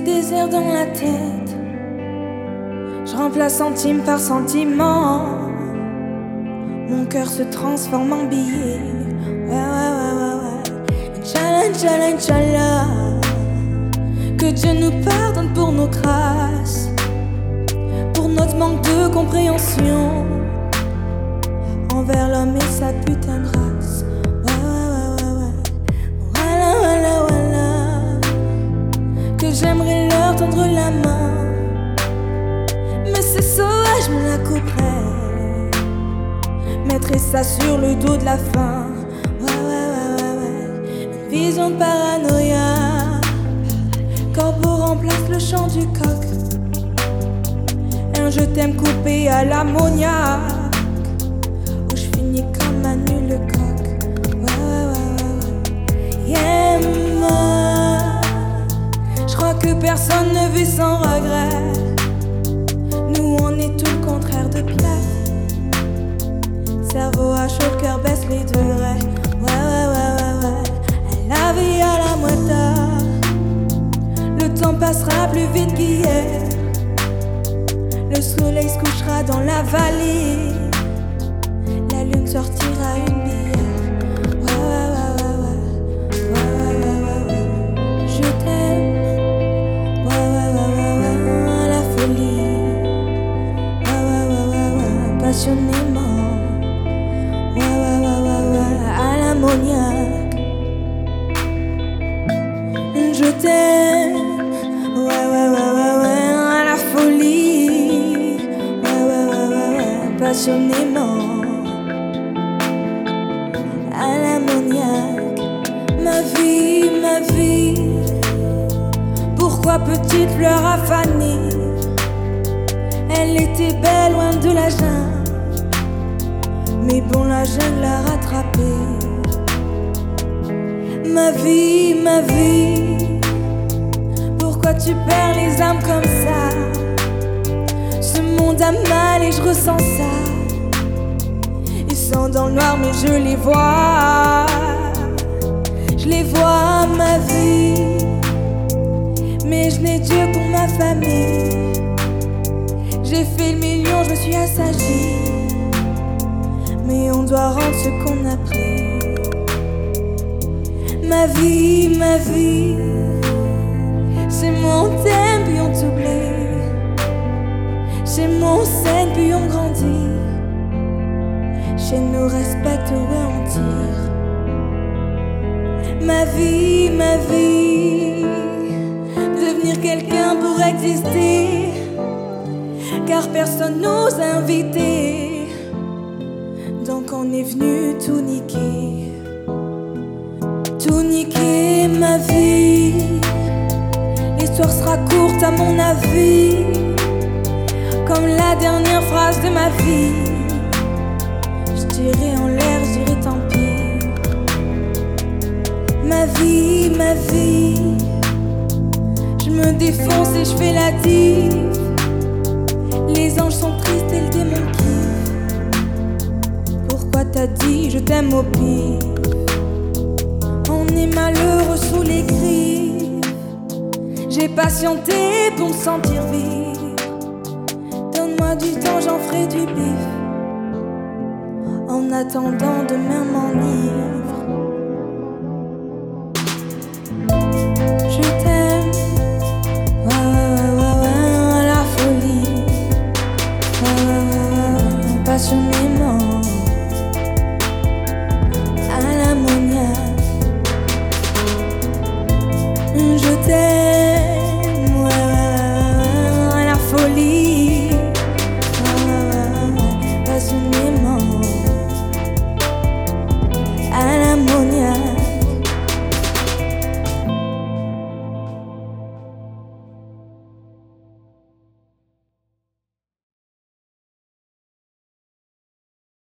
désert dans la tête. Je remplace centime par sentiment. Mon cœur se transforme en billet. Ouais, ouais, ouais, ouais, ouais. Inch'Allah, Inch'Allah, Inch'Allah. Que Dieu nous pardonne pour nos grâces. Pour notre manque de compréhension. Envers l'homme et sa putain de race. Ouais, ouais, ouais, ouais, ouais. Voilà, voilà, voilà. J'aimerais leur tendre la main. Mais c'est sauvage, je me la couperais. Mettrais ça sur le dos de la faim. Ouais, ouais, ouais, ouais, ouais. Une vision de paranoïa. Corbeau remplace le chant du coq. Un je t'aime coupé à l'ammoniaque. Que personne ne vit sans regret. Nous, on est tout le contraire de Pierre. Cerveau à chaud, cœur baisse les degrés. Ouais, ouais, ouais, ouais, ouais. La vie à la moitié. Le temps passera plus vite qu'hier. Le soleil se couchera dans la vallée. La lune sortira une bière. Passionnément. Ouais, ouais, ouais. À l'ammoniaque. Je t'aime. À la folie. Ouais, ouais, ouais, ouais. Passionnément. À l'ammoniaque. Ma vie, ma vie. Pourquoi petite fleur affanée? Elle était belle loin de la jungle. Mais bon, la jungle l'a rattrapée. Ma vie, ma vie. Pourquoi tu perds les âmes comme ça? Ce monde a mal et je ressens ça. Ils sont dans le noir, mais je les vois. Je les vois, ma vie. Mais je n'ai Dieu pour ma famille. J'ai fait le million, je suis assagie. Mais on doit rendre ce qu'on a pris. Ma vie, ma vie. C'est mon thème, puis on t'oublie. C'est mon scène, puis on grandit. Chez nous, respecte, ouais, on tire. Ma vie, ma vie. Devenir quelqu'un pour exister. Car personne. Donc on est venu tout niquer. Tout niquer, ma vie. L'histoire sera courte à mon avis. Comme la dernière phrase de ma vie. Je dirais en l'air, je tant pis. Ma vie, ma vie. Je me défonce et je fais la dive. Dit je t'aime au pire On est malheureux sous les griffes. J'ai patienté pour me sentir vivre. Donne-moi du temps, j'en ferai du bif. En attendant, demain m'enivre.